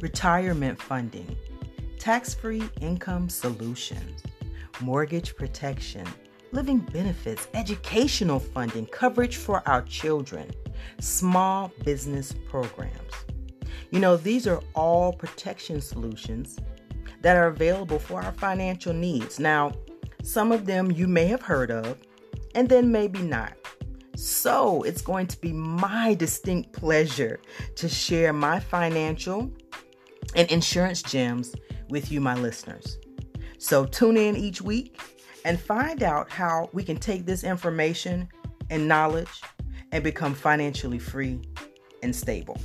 retirement funding, tax free income solutions, mortgage protection, living benefits, educational funding, coverage for our children, small business programs. You know, these are all protection solutions that are available for our financial needs. Now, some of them you may have heard of, and then maybe not. So, it's going to be my distinct pleasure to share my financial and insurance gems with you, my listeners. So, tune in each week and find out how we can take this information and knowledge and become financially free and stable.